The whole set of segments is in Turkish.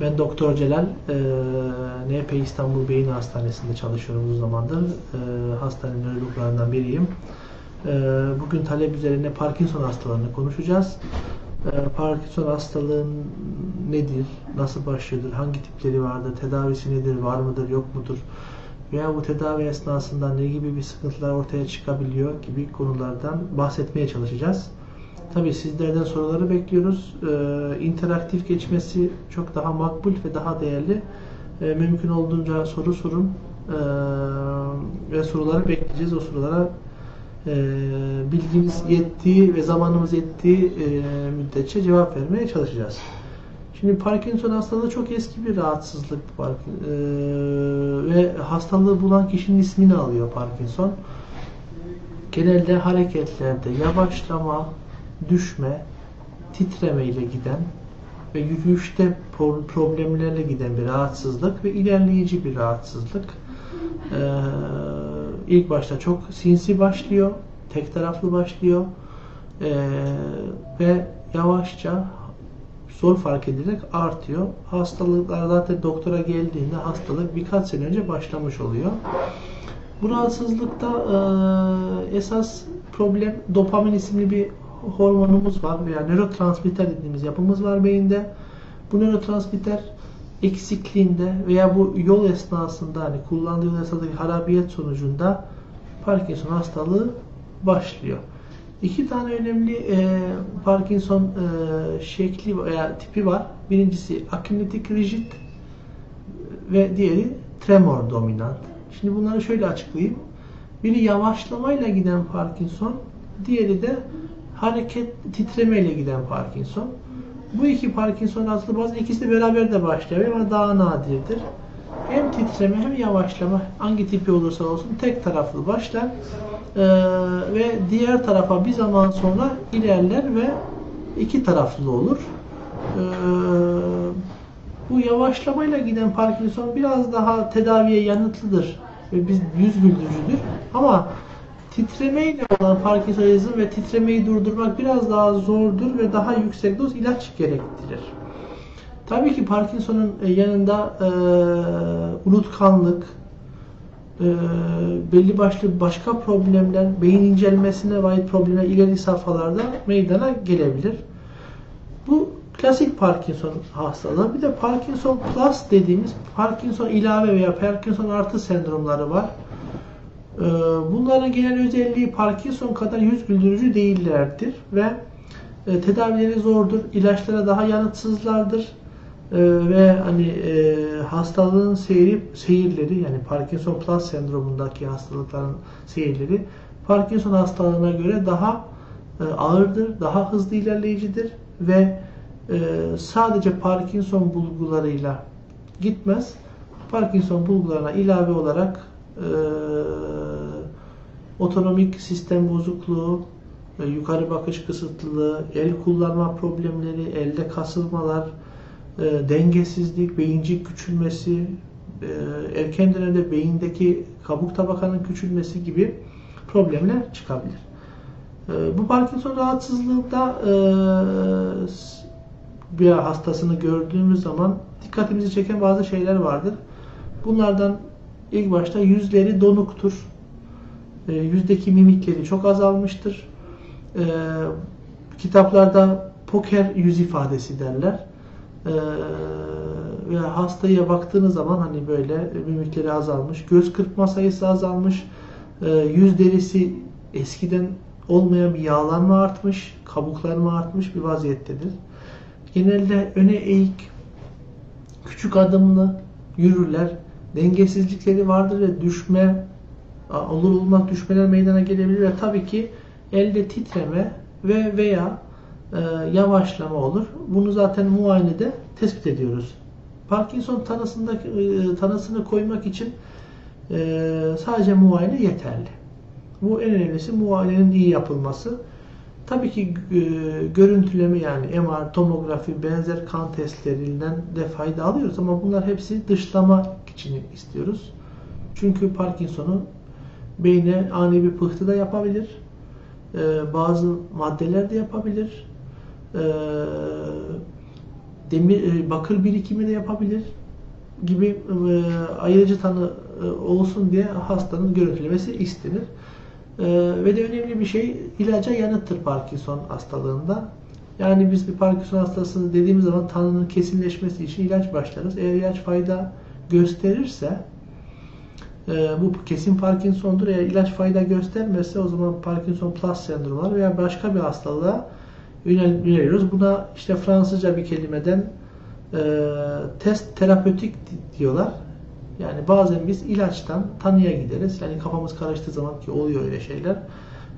Ben Doktor Celal, e, NP İstanbul Beyin Hastanesi'nde çalışıyorum uzun zamandır. E, hastanenin nörologlarından biriyim. E, bugün talep üzerine Parkinson hastalığını konuşacağız. E, Parkinson hastalığı nedir, nasıl başlıyordur, hangi tipleri vardır, tedavisi nedir, var mıdır, yok mudur? Veya bu tedavi esnasında ne gibi bir sıkıntılar ortaya çıkabiliyor gibi konulardan bahsetmeye çalışacağız. Tabii sizlerden soruları bekliyoruz. Ee, interaktif geçmesi çok daha makbul ve daha değerli. Ee, mümkün olduğunca soru sorun ee, ve soruları bekleyeceğiz. O sorulara e, bilgimiz yettiği ve zamanımız yettiği e, müddetçe cevap vermeye çalışacağız. Şimdi Parkinson hastalığı çok eski bir rahatsızlık e, ve hastalığı bulan kişinin ismini alıyor Parkinson. Genelde hareketlerde yavaşlama, düşme, titreme ile giden ve yürüyüşte pro- problemlerle giden bir rahatsızlık ve ilerleyici bir rahatsızlık. Ee, ilk başta çok sinsi başlıyor, tek taraflı başlıyor Ee, ve yavaşça zor fark edilerek artıyor. Hastalıklar zaten doktora geldiğinde hastalık birkaç sene önce başlamış oluyor. Bu rahatsızlıkta e, esas problem dopamin isimli bir hormonumuz var veya nörotransmitter dediğimiz yapımız var beyinde. Bu nörotransmitter eksikliğinde veya bu yol esnasında hani kullandığı yol esnasındaki harabiyet sonucunda Parkinson hastalığı başlıyor. İki tane önemli e, Parkinson e, şekli veya tipi var. Birincisi akinetik rigid ve diğeri tremor dominant. Şimdi bunları şöyle açıklayayım. Biri yavaşlamayla giden Parkinson, diğeri de hareket titremeyle giden Parkinson. Bu iki Parkinson hastalığı bazen ikisi beraber de başlıyor ama daha nadirdir. Hem titreme hem yavaşlama hangi tipi olursa olsun tek taraflı başlar Ee, ve diğer tarafa bir zaman sonra ilerler ve iki taraflı olur. Ee, bu yavaşlamayla giden Parkinson biraz daha tedaviye yanıtlıdır ve biz yüz güldürücüdür. Ama titremeyle olan Parkinsonizm ve titremeyi durdurmak biraz daha zordur ve daha yüksek doz ilaç gerektirir. Tabii ki Parkinson'un e, yanında e, unutkanlık, e, belli başlı başka problemler, beyin incelmesine ait problemler ileri safhalarda meydana gelebilir. Bu klasik Parkinson hastalığı. Bir de Parkinson Plus dediğimiz Parkinson ilave veya Parkinson artı sendromları var. Ee, Bunların genel özelliği Parkinson kadar yüz güldürücü değillerdir ve e, tedavileri zordur. İlaçlara daha yanıtsızlardır. Ee, ve hani e, hastalığın seyri, seyirleri yani Parkinson Plus sendromundaki hastalıkların seyirleri Parkinson hastalığına göre daha e, ağırdır, daha hızlı ilerleyicidir ve sadece Parkinson bulgularıyla gitmez. Parkinson bulgularına ilave olarak otonomik sistem bozukluğu, e, yukarı bakış kısıtlılığı, el kullanma problemleri, elde kasılmalar, e, dengesizlik, beyincik küçülmesi, e, erken dönemde beyindeki kabuk tabakanın küçülmesi gibi problemler çıkabilir. Bu Parkinson rahatsızlığında bir hastasını gördüğümüz zaman dikkatimizi çeken bazı şeyler vardır. Bunlardan ilk başta yüzleri donuktur. E, yüzdeki mimikleri çok azalmıştır. E, kitaplarda poker yüz ifadesi derler. Ee, ve hastaya baktığınız zaman hani böyle mimikleri azalmış, göz kırpma sayısı azalmış, e, yüz derisi eskiden olmayan bir yağlanma artmış, kabuklanma artmış bir vaziyettedir. Genelde öne eğik, küçük adımlı yürürler, dengesizlikleri vardır ve düşme, olur olmaz düşmeler meydana gelebilir ve tabii ki elde titreme ve veya e, yavaşlama olur. Bunu zaten muayenede tespit ediyoruz. Parkinson tanısında e, tanısını koymak için e, sadece muayene yeterli. Bu en önemlisi muayenenin iyi yapılması. Tabii ki e, görüntüleme yani MR, tomografi, benzer kan testlerinden de fayda alıyoruz ama bunlar hepsi dışlama için istiyoruz. Çünkü Parkinson'u beyne ani bir pıhtı da yapabilir. Bazı maddeler de yapabilir. Ee, demir e, bakır birikimi de yapabilir gibi e, ayırıcı tanı e, olsun diye hastanın görüntülemesi istenir. E, ve de önemli bir şey ilaca yanıttır Parkinson hastalığında. Yani biz bir Parkinson hastası dediğimiz zaman tanının kesinleşmesi için ilaç başlarız. Eğer ilaç fayda gösterirse e, bu kesin Parkinson'dur. Eğer ilaç fayda göstermezse o zaman Parkinson Plus sendromu veya başka bir hastalığa yönel- yöneliyoruz. Buna işte Fransızca bir kelimeden e, test terapötik di- diyorlar. Yani bazen biz ilaçtan tanıya gideriz. Yani kafamız karıştığı zaman ki oluyor öyle şeyler.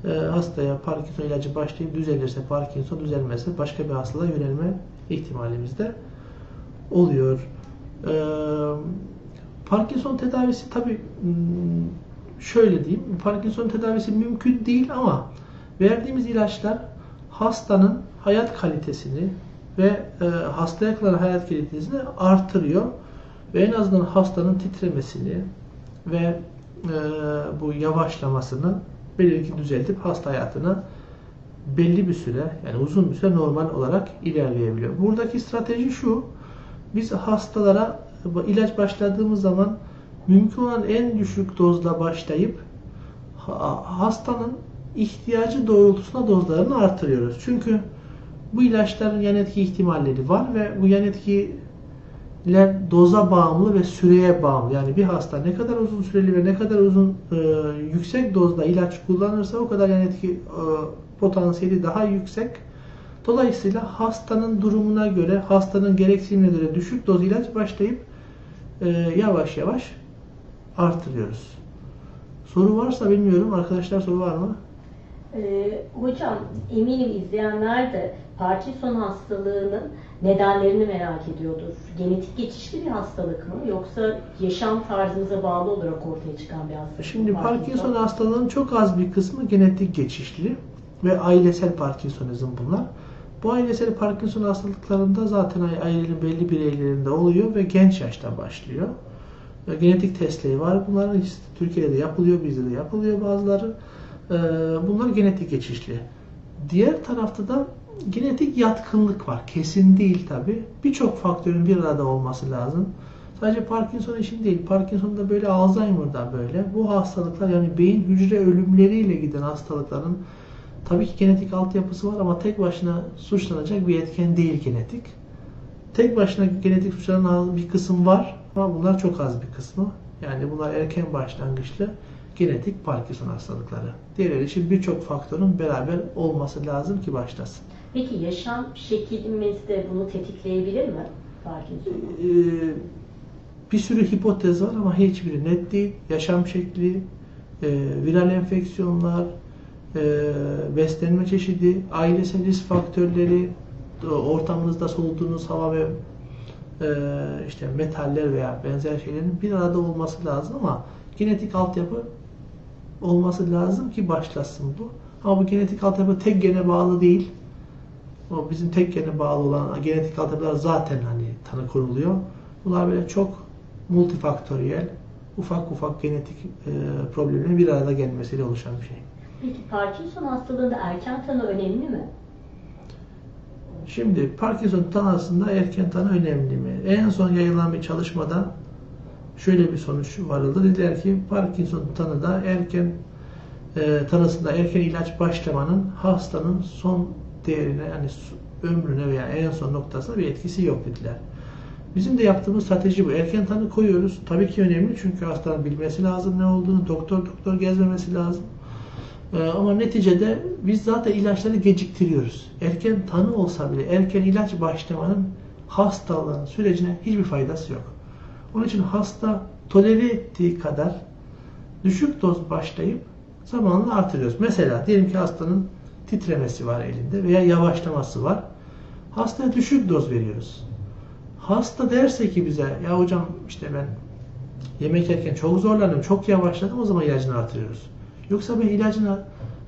E, hastaya Parkinson ilacı başlayıp düzelirse Parkinson düzelmezse başka bir hastalığa yönelme ihtimalimiz de oluyor. E, Parkinson tedavisi tabi şöyle diyeyim. Parkinson tedavisi mümkün değil ama verdiğimiz ilaçlar hastanın hayat kalitesini ve e, hastaya hayat kalitesini artırıyor. Ve en azından hastanın titremesini ve e, bu yavaşlamasını belirli düzeltip hasta hayatına belli bir süre yani uzun bir süre normal olarak ilerleyebiliyor. Buradaki strateji şu. Biz hastalara ilaç başladığımız zaman mümkün olan en düşük dozla başlayıp ha- hastanın ihtiyacı doğrultusunda dozlarını artırıyoruz. Çünkü bu ilaçların yan etki ihtimalleri var ve bu yan etkiler doza bağımlı ve süreye bağımlı. Yani bir hasta ne kadar uzun süreli ve ne kadar uzun e, yüksek dozda ilaç kullanırsa o kadar yan etki e, potansiyeli daha yüksek. Dolayısıyla hastanın durumuna göre, hastanın gereksinimine göre düşük doz ilaç başlayıp e, yavaş yavaş artırıyoruz. Soru varsa bilmiyorum. Arkadaşlar soru var mı? Ee, hocam eminim izleyenler de Parkinson hastalığının nedenlerini merak ediyordur. Genetik geçişli bir hastalık mı yoksa yaşam tarzımıza bağlı olarak ortaya çıkan bir hastalık mı? Şimdi Parkinson hastalığının çok az bir kısmı genetik geçişli ve ailesel Parkinsonizm bunlar. Bu ailesel Parkinson hastalıklarında zaten ailenin belli bireylerinde oluyor ve genç yaşta başlıyor. E, Genetik testleri var. Bunların işte Türkiye'de de yapılıyor, bizde de yapılıyor bazıları. E, Bunlar genetik geçişli. Diğer tarafta da genetik yatkınlık var. Kesin değil tabi. Birçok faktörün bir arada olması lazım. Sadece Parkinson için değil. Parkinson'da böyle, Alzheimer'da böyle. Bu hastalıklar yani beyin hücre ölümleriyle giden hastalıkların tabii ki genetik altyapısı var ama tek başına suçlanacak bir etken değil genetik. Tek başına genetik suçlanan bir kısım var ama bunlar çok az bir kısmı. Yani bunlar erken başlangıçlı genetik Parkinson hastalıkları. Diğerleri için birçok faktörün beraber olması lazım ki başlasın. Peki yaşam şeklimiz de bunu tetikleyebilir mi Parkinson? Ee, bir sürü hipotez var ama hiçbiri net değil. Yaşam şekli, e, viral enfeksiyonlar, beslenme çeşidi, ailesel risk faktörleri, o- ortamınızda soluduğunuz hava ve e, işte metaller veya benzer şeylerin bir arada olması lazım ama genetik altyapı olması lazım ki başlasın bu. Ama bu genetik altyapı tek gene bağlı değil. O bizim tek gene bağlı olan genetik altyapılar zaten hani tanı konuluyor. Bunlar böyle çok multifaktöriyel, ufak ufak genetik e, problemlerin bir arada gelmesiyle oluşan bir şey. Peki Parkinson hastalığında erken tanı önemli mi? Şimdi Parkinson tanısında erken tanı önemli mi? En son yayınlanan bir çalışmada şöyle bir sonuç varıldı. Dediler ki Parkinson tanıda erken e, tanısında erken ilaç başlamanın hastanın son değerine yani ömrüne veya en son noktasına bir etkisi yok dediler. Bizim de yaptığımız strateji bu. Erken tanı koyuyoruz. Tabii ki önemli çünkü hastanın bilmesi lazım ne olduğunu, doktor doktor gezmemesi lazım. Ee, ama neticede biz zaten ilaçları geciktiriyoruz. Erken tanı olsa bile erken ilaç başlamanın hastalığın sürecine hiçbir faydası yok. Onun için hasta tolere ettiği kadar düşük doz başlayıp zamanla artırıyoruz. Mesela diyelim ki hastanın titremesi var elinde veya yavaşlaması var. Hastaya düşük doz veriyoruz. Hasta derse ki bize ya hocam işte ben yemek yerken çok zorlandım, çok yavaşladım o zaman ilacını artırıyoruz. Yoksa ben ilacını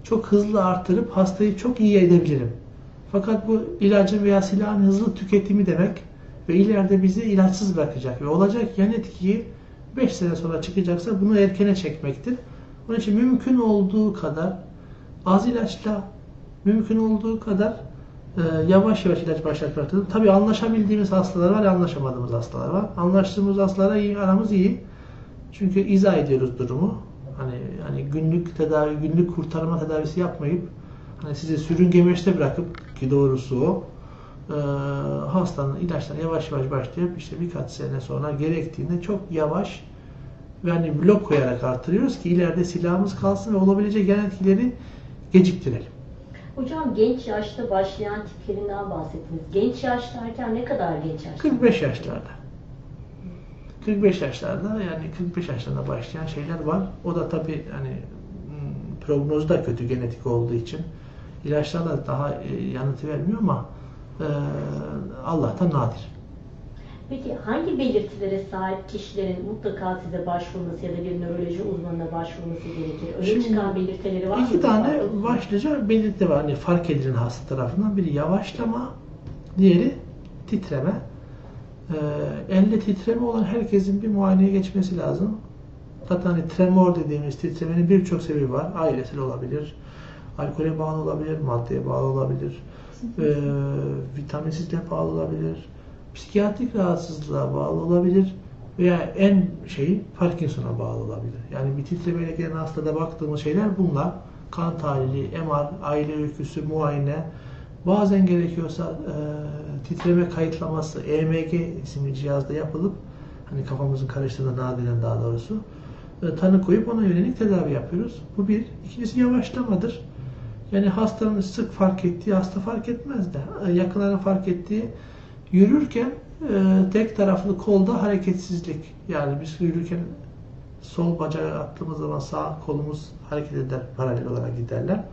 çok hızlı artırıp hastayı çok iyi edebilirim. Fakat bu ilacın veya silahın hızlı tüketimi demek ve ileride bizi ilaçsız bırakacak ve olacak yan etkiyi 5 sene sonra çıkacaksa bunu erkene çekmektir. Onun için mümkün olduğu kadar az ilaçla mümkün olduğu kadar Ee, yavaş yavaş ilaç başlatmaktadır. Tabii anlaşabildiğimiz hastalar var, anlaşamadığımız hastalar var. Anlaştığımız hastalara iyi, aramız iyi. Çünkü izah ediyoruz durumu. Hani hani günlük tedavi, günlük kurtarma tedavisi yapmayıp hani sizi sürüngemeçte bırakıp ki doğrusu o e, hastanın ilaçlarına yavaş yavaş başlayıp işte birkaç sene sonra gerektiğinde çok yavaş ve hani blok koyarak artırıyoruz ki ileride silahımız kalsın ve olabilecek yan etkileri geciktirelim. Hocam genç yaşta başlayan tiplerinden bahsettiniz. Genç yaş derken ne kadar genç yaş? 45 yaşlarda. 45 yaşlarda yani 45 yaşlarında başlayan şeyler var. O da tabii hani hmm, prognozu da kötü genetik olduğu için ilaçlarla daha e, yanıtı vermiyor ama e, Allah'tan nadir. Peki hangi belirtilere sahip kişilerin mutlaka size başvurması ya da bir nöroloji uzmanına başvurması gerekir? Öne Şimdi çıkan belirtileri var mı? İki tane başlıca belirti var. Hani fark edilen hasta tarafından. Biri yavaşlama, diğeri titreme. Ee, elle titreme olan herkesin bir muayeneye geçmesi lazım. Zaten hani tremor dediğimiz titremenin birçok sebebi var. Ailesel olabilir, alkole bağlı olabilir, maddeye bağlı olabilir, ee, vitaminsizliğe bağlı olabilir, psikiyatrik rahatsızlığa bağlı olabilir veya en şeyi Parkinson'a bağlı olabilir. Yani bir titremeyle gelen hastada baktığımız şeyler bunlar. Kan tahlili, MR, aile öyküsü, muayene, bazen gerekiyorsa e, titreme kayıtlaması EMG isimli cihazda yapılıp hani kafamızın karıştığında nadiren daha doğrusu e, tanı koyup ona yönelik tedavi yapıyoruz. Bu bir. İkincisi yavaşlamadır. Yani hastanın sık fark ettiği, hasta fark etmez de e, yakınların fark ettiği yürürken e, tek taraflı kolda hareketsizlik. Yani biz yürürken sol bacağı attığımız zaman sağ kolumuz hareket eder, paralel olarak giderler.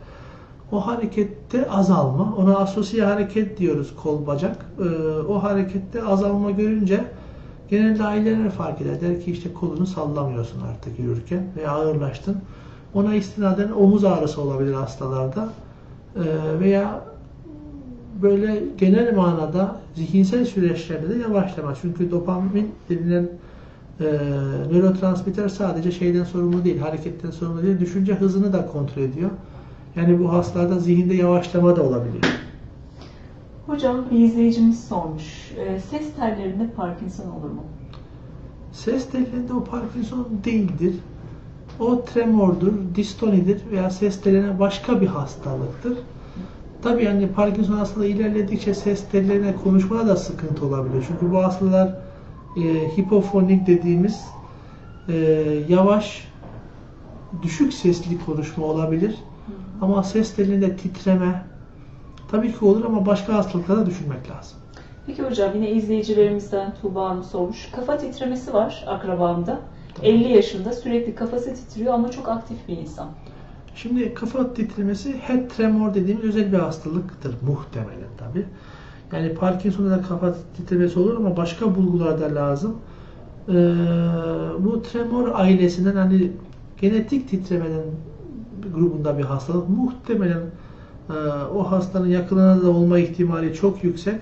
O harekette azalma, ona asosiye hareket diyoruz kol bacak. E, o harekette azalma görünce genelde aileler fark eder. Der ki işte kolunu sallamıyorsun artık yürürken veya ağırlaştın. Ona istinaden omuz ağrısı olabilir hastalarda. E, veya böyle genel manada zihinsel süreçlerde de yavaşlama. Çünkü dopamin denilen e, nörotransmitter sadece şeyden sorumlu değil, hareketten sorumlu değil, düşünce hızını da kontrol ediyor. Yani bu hastalarda zihinde yavaşlama da olabiliyor. Hocam bir izleyicimiz sormuş. E, ses tellerinde Parkinson olur mu? Ses tellerinde o Parkinson değildir. O tremordur, distonidir veya ses tellerine başka bir hastalıktır. Tabii yani Parkinson hastalığı ilerledikçe ses tellerine konuşmada da sıkıntı olabiliyor. Çünkü bu hastalar e, hipofonik dediğimiz e, yavaş, düşük sesli konuşma olabilir. Ama ses telinde titreme tabii ki olur ama başka hastalıklara düşünmek lazım. Peki hocam yine izleyicilerimizden Tuğba Hanım sormuş. Kafa titremesi var akrabamda. 50 yaşında sürekli kafası titriyor ama çok aktif bir insan. Şimdi kafa titremesi head tremor dediğimiz özel bir hastalıktır muhtemelen tabi. Yani Parkinson'da da kafa titremesi olur ama başka bulgular da lazım. Ee, bu tremor ailesinden hani genetik titremeden grubunda bir hastalık. Muhtemelen e, o hastanın yakınına da olma ihtimali çok yüksek.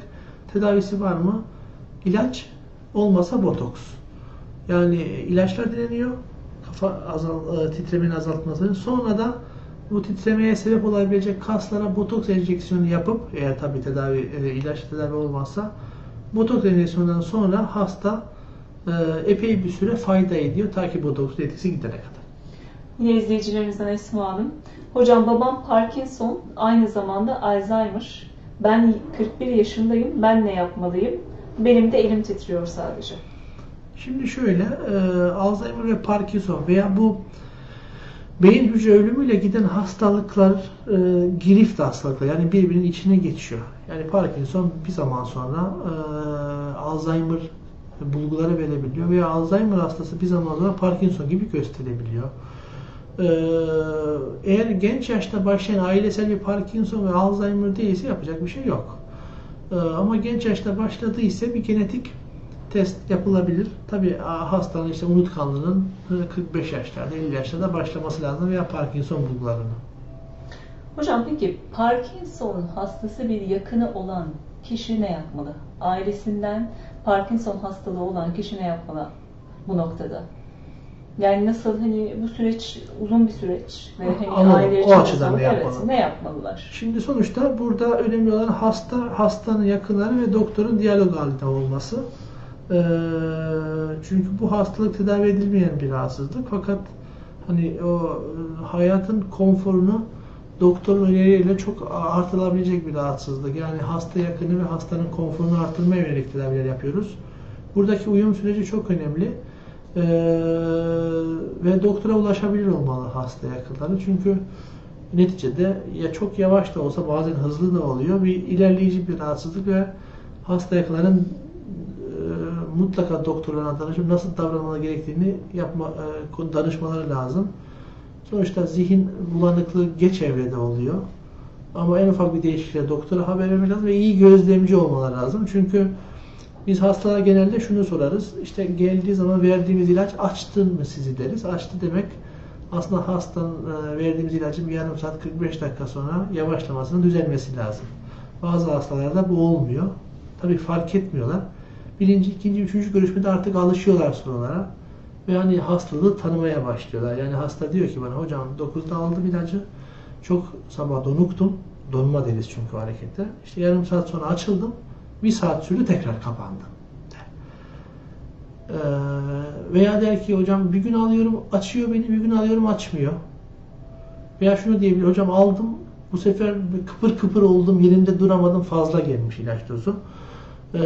Tedavisi var mı? İlaç olmasa botoks. Yani ilaçlar deneniyor. Kafa azal, e, titremenin azaltması. Sonra da bu titremeye sebep olabilecek kaslara botoks enjeksiyonu yapıp eğer tabi tedavi e, ilaç tedavi olmazsa botoks enjeksiyonundan sonra hasta e, epey bir süre fayda ediyor ta ki botoks etkisi gidene. Yine izleyicilerimizden Esma Hanım. Hocam babam Parkinson aynı zamanda Alzheimer. Ben 41 yaşındayım. Ben ne yapmalıyım? Benim de elim titriyor sadece. Şimdi şöyle, e, Alzheimer ve Parkinson veya bu beyin hücre ölümüyle giden hastalıklar e, girift hastalıklar yani birbirinin içine geçiyor. Yani Parkinson bir zaman sonra e, Alzheimer bulguları verebiliyor veya Alzheimer hastası bir zaman sonra Parkinson gibi gösterebiliyor. E, eğer genç yaşta başlayan ailesel bir Parkinson ve Alzheimer değilse yapacak bir şey yok. E, ama genç yaşta başladıysa bir genetik test yapılabilir. Tabi hastanın işte unutkanlığının 45 yaşlarda, 50 yaşlarda başlaması lazım veya Parkinson bulgularının. Hocam peki Parkinson hastası bir yakını olan kişi ne yapmalı? Ailesinden Parkinson hastalığı olan kişi ne yapmalı bu noktada? Yani nasıl hani bu süreç uzun bir süreç ve hani Anladım. aileleri O açıdan ne Evet, ne yapmalılar? Şimdi sonuçta burada önemli olan hasta, hastanın yakınları ve doktorun diyalog halinde olması. Ee, çünkü bu hastalık tedavi edilmeyen bir rahatsızlık. Fakat hani o e, hayatın konforunu doktorun öneriyle çok artılabilecek bir rahatsızlık. Yani hasta yakını ve hastanın konforunu artırmaya yönelik tedaviler yapıyoruz. Buradaki uyum süreci çok önemli. Ee, ve doktora ulaşabilir olmalı hasta yakınları. Çünkü neticede ya çok yavaş da olsa bazen hızlı da oluyor. Bir ilerleyici bir rahatsızlık ve hasta yakınların e, mutlaka doktorlarına danışıp nasıl davranmaları gerektiğini yapma, e, danışmaları lazım. Sonuçta zihin bulanıklığı geç evrede oluyor. Ama en ufak bir değişiklikle doktora haber vermek lazım ve iyi gözlemci olmaları lazım. Çünkü biz hastalara genelde şunu sorarız. İşte geldiği zaman verdiğimiz ilaç açtın mı sizi deriz. Açtı demek aslında hastanın e, verdiğimiz ilacın bir yarım saat 45 dakika sonra yavaşlamasının düzelmesi lazım. Bazı hastalarda bu olmuyor. Tabii fark etmiyorlar. Birinci, ikinci, üçüncü görüşmede artık alışıyorlar sorulara. Ve hani hastalığı tanımaya başlıyorlar. Yani hasta diyor ki bana hocam 9'da aldım ilacı. Çok sabah donuktum. Donma deriz çünkü harekette. İşte yarım saat sonra açıldım. Bir saat sürdü tekrar kapandı. Ee, veya der ki hocam bir gün alıyorum açıyor beni bir gün alıyorum açmıyor. Veya şunu diyebilir hocam aldım bu sefer kıpır kıpır oldum yerimde duramadım fazla gelmiş ilaç dozu. Ee,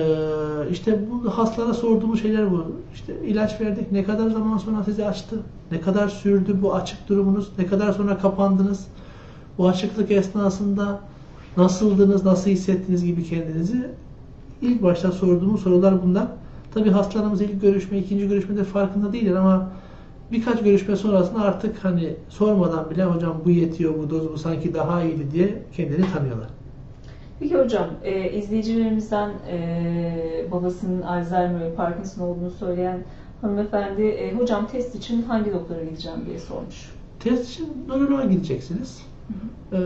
işte bu hastalara sorduğumuz şeyler bu. İşte ilaç verdik ne kadar zaman sonra sizi açtı? Ne kadar sürdü bu açık durumunuz? Ne kadar sonra kapandınız? Bu açıklık esnasında nasıldınız, nasıl hissettiniz gibi kendinizi ilk başta sorduğumuz sorular bunlar. Tabii hastalarımız ilk görüşme, ikinci görüşmede farkında değiller ama birkaç görüşme sonrasında artık hani sormadan bile hocam bu yetiyor, bu doz bu sanki daha iyiydi diye kendini tanıyorlar. Peki hocam, e, izleyicilerimizden e, babasının Alzheimer ve Parkinson olduğunu söyleyen hanımefendi, e, hocam test için hangi doktora gideceğim diye sormuş. Test için nöroloğa gideceksiniz. Ee,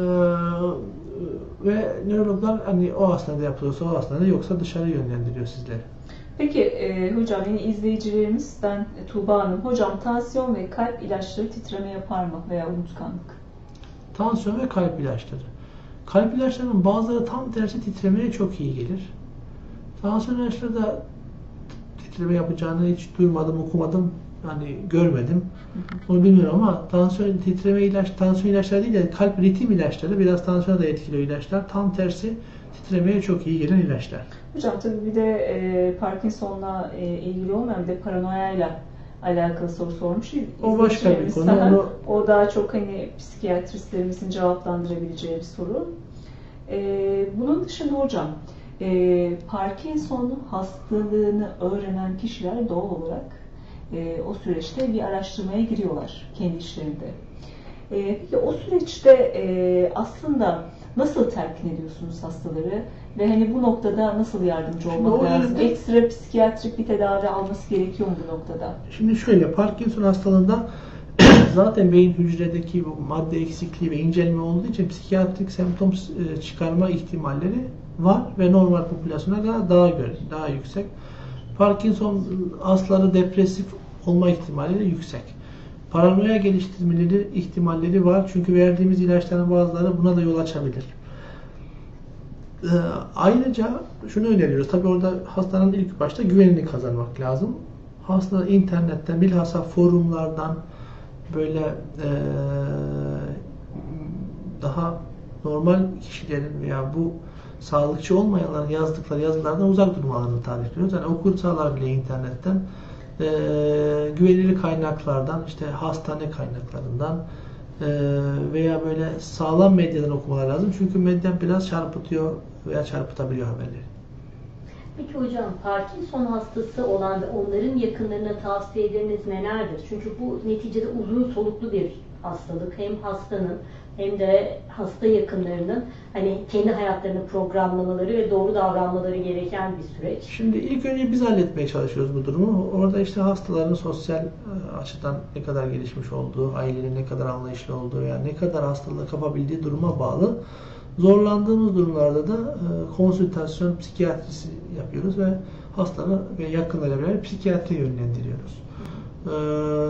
ve nörologlar hani o hastanede yapılıyorsa o hastanede yoksa dışarı yönlendiriyor sizleri. Peki e, hocam yine izleyicilerimizden Tuğba Hanım, hocam tansiyon ve kalp ilaçları titreme yapar mı veya unutkanlık? Tansiyon ve kalp ilaçları. Kalp ilaçlarının bazıları tam tersi titremeye çok iyi gelir. Tansiyon ilaçları da titreme yapacağını hiç duymadım, okumadım, hani görmedim. Onu bilmiyorum ama tansiyon titreme ilaç, tansiyon ilaçları değil de kalp ritim ilaçları biraz tansiyona da etkiliyor ilaçlar. Tam tersi titremeye çok iyi gelen ilaçlar. Hocam tabii bir de e, Parkinson'la e, ilgili olmayan bir de paranoyayla alakalı soru sormuş. O başka bir konu. Onu- O daha çok hani psikiyatristlerimizin cevaplandırabileceği bir soru. E, bunun dışında hocam e, Parkinson hastalığını öğrenen kişiler doğal olarak e, o süreçte bir araştırmaya giriyorlar kendi işlerinde. E, peki o süreçte e, aslında nasıl telkin ediyorsunuz hastaları ve hani bu noktada nasıl yardımcı olmak lazım? yönde- Ekstra psikiyatrik bir tedavi alması gerekiyor mu bu noktada? Şimdi şöyle Parkinson hastalığında zaten beyin hücredeki bu madde eksikliği ve incelme olduğu için psikiyatrik semptom e, çıkarma ihtimalleri var ve normal popülasyona göre daha göre daha yüksek. Parkinson hastaları depresif olma ihtimali de yüksek. Paranoya geliştirmeleri ihtimalleri var çünkü verdiğimiz ilaçların bazıları buna da yol açabilir. Ee, ayrıca şunu öneriyoruz. Tabii orada hastanın ilk başta güvenini kazanmak lazım. Hasta internetten bilhassa forumlardan böyle eee, daha normal kişilerin veya bu sağlıkçı olmayanların yazdıkları yazılardan uzak durmalarını tarif ediyoruz. Yani okursalar bile internetten eee güvenilir kaynaklardan, işte hastane kaynaklarından eee, veya böyle sağlam medyadan okumalar lazım. Çünkü medya biraz çarpıtıyor veya çarpıtabiliyor haberleri. Peki hocam Parkinson hastası olan ve onların yakınlarına tavsiyeleriniz nelerdir? Çünkü bu neticede uzun soluklu bir hastalık. Hem hastanın hem de hasta yakınlarının hani kendi hayatlarını programlamaları ve doğru davranmaları gereken bir süreç. Şimdi ilk önce biz halletmeye çalışıyoruz bu durumu. Orada işte hastaların sosyal e, açıdan ne kadar gelişmiş olduğu, ailenin ne kadar anlayışlı olduğu, yani ne kadar hastalığı kapabildiği duruma bağlı. Zorlandığımız durumlarda da e, konsültasyon psikiyatrisi yapıyoruz ve hastanı ve yakınlarıyla beraber psikiyatri yönlendiriyoruz. E,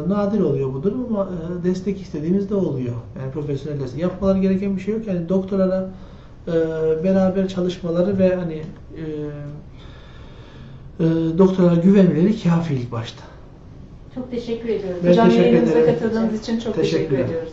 nadir oluyor bu durum ama e, destek istediğimizde oluyor. Yani profesyonel destek. Yapmaları gereken bir şey yok. Yani doktorlara e, beraber çalışmaları ve hani e, e, doktorlara güvenmeleri kafi ilk başta. Çok teşekkür ediyoruz. Ben Hocam teşekkür yayınımıza ederim. katıldığınız için çok teşekkür Teşekkürler. ediyoruz.